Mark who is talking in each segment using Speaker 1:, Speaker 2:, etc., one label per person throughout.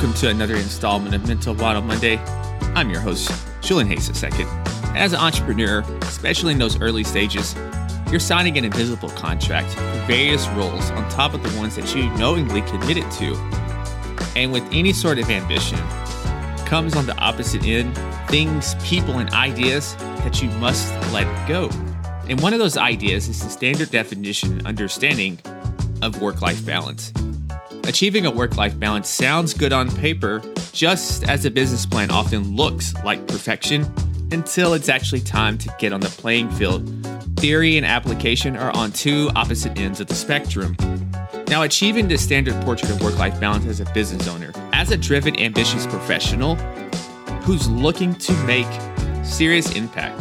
Speaker 1: Welcome to another installment of Mental Model Monday. I'm your host, Julian Hayes II. As an entrepreneur, especially in those early stages, you're signing an invisible contract for various roles on top of the ones that you knowingly committed to. And with any sort of ambition, comes on the opposite end things, people, and ideas that you must let go. And one of those ideas is the standard definition and understanding of work life balance. Achieving a work life balance sounds good on paper, just as a business plan often looks like perfection until it's actually time to get on the playing field. Theory and application are on two opposite ends of the spectrum. Now, achieving this standard portrait of work life balance as a business owner, as a driven, ambitious professional who's looking to make serious impact,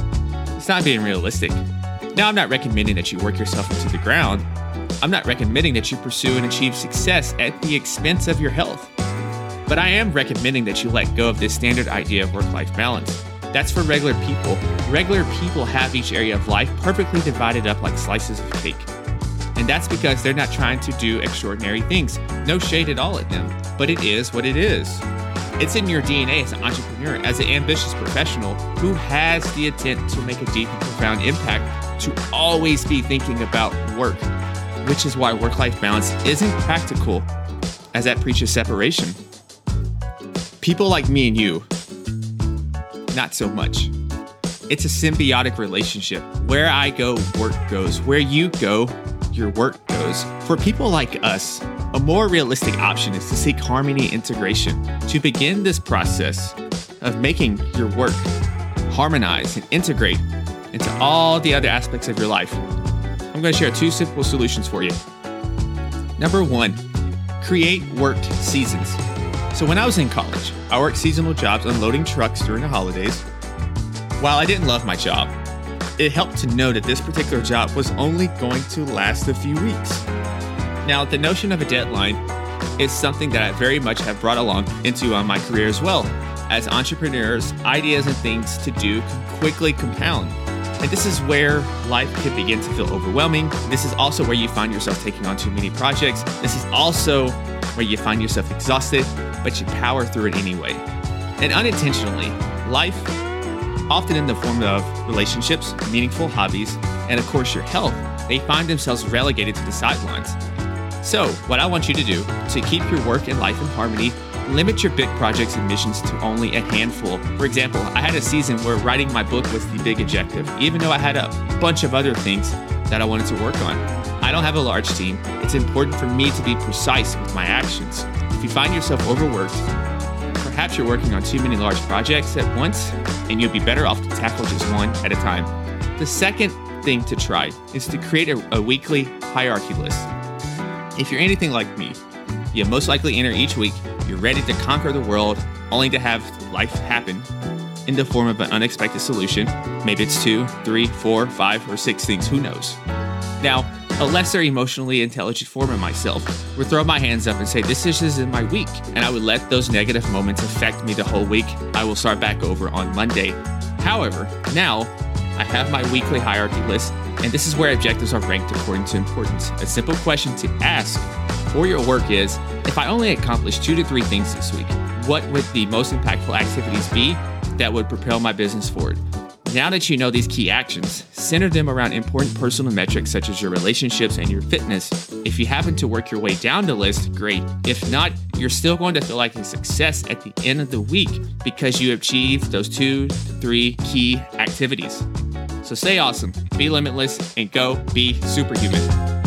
Speaker 1: it's not being realistic. Now, I'm not recommending that you work yourself into the ground, I'm not recommending that you pursue and achieve success at the expense of your health. But I am recommending that you let go of this standard idea of work life balance. That's for regular people. Regular people have each area of life perfectly divided up like slices of cake. And that's because they're not trying to do extraordinary things. No shade at all at them, but it is what it is. It's in your DNA as an entrepreneur, as an ambitious professional who has the intent to make a deep and profound impact, to always be thinking about work, which is why work life balance isn't practical, as that preaches separation. People like me and you, not so much. It's a symbiotic relationship. Where I go, work goes. Where you go, your work goes. For people like us, a more realistic option is to seek harmony integration, to begin this process of making your work harmonize and integrate into all the other aspects of your life. I'm going to share two simple solutions for you. Number one, create work seasons. So, when I was in college, I worked seasonal jobs unloading trucks during the holidays. While I didn't love my job, it helped to know that this particular job was only going to last a few weeks. Now, the notion of a deadline is something that I very much have brought along into uh, my career as well. As entrepreneurs, ideas and things to do can quickly compound. And this is where life can begin to feel overwhelming. This is also where you find yourself taking on too many projects. This is also where you find yourself exhausted, but you power through it anyway. And unintentionally, life, often in the form of relationships, meaningful hobbies, and of course your health, they find themselves relegated to the sidelines. So, what I want you to do to keep your work and life in harmony limit your big projects and missions to only a handful. For example, I had a season where writing my book was the big objective, even though I had a bunch of other things that I wanted to work on. I don't have a large team. It's important for me to be precise with my actions. If you find yourself overworked, perhaps you're working on too many large projects at once, and you'll be better off to tackle just one at a time. The second thing to try is to create a, a weekly hierarchy list. If you're anything like me, you most likely enter each week you're ready to conquer the world, only to have life happen in the form of an unexpected solution. Maybe it's two, three, four, five, or six things, who knows? Now, a lesser emotionally intelligent form of myself would throw my hands up and say, This is in my week. And I would let those negative moments affect me the whole week. I will start back over on Monday. However, now I have my weekly hierarchy list, and this is where objectives are ranked according to importance. A simple question to ask for your work is if I only accomplish two to three things this week, what would the most impactful activities be that would propel my business forward? Now that you know these key actions, center them around important personal metrics such as your relationships and your fitness. If you happen to work your way down the list, great. If not, you're still going to feel like a success at the end of the week because you achieved those two to three key activities. So stay awesome, be limitless, and go be superhuman.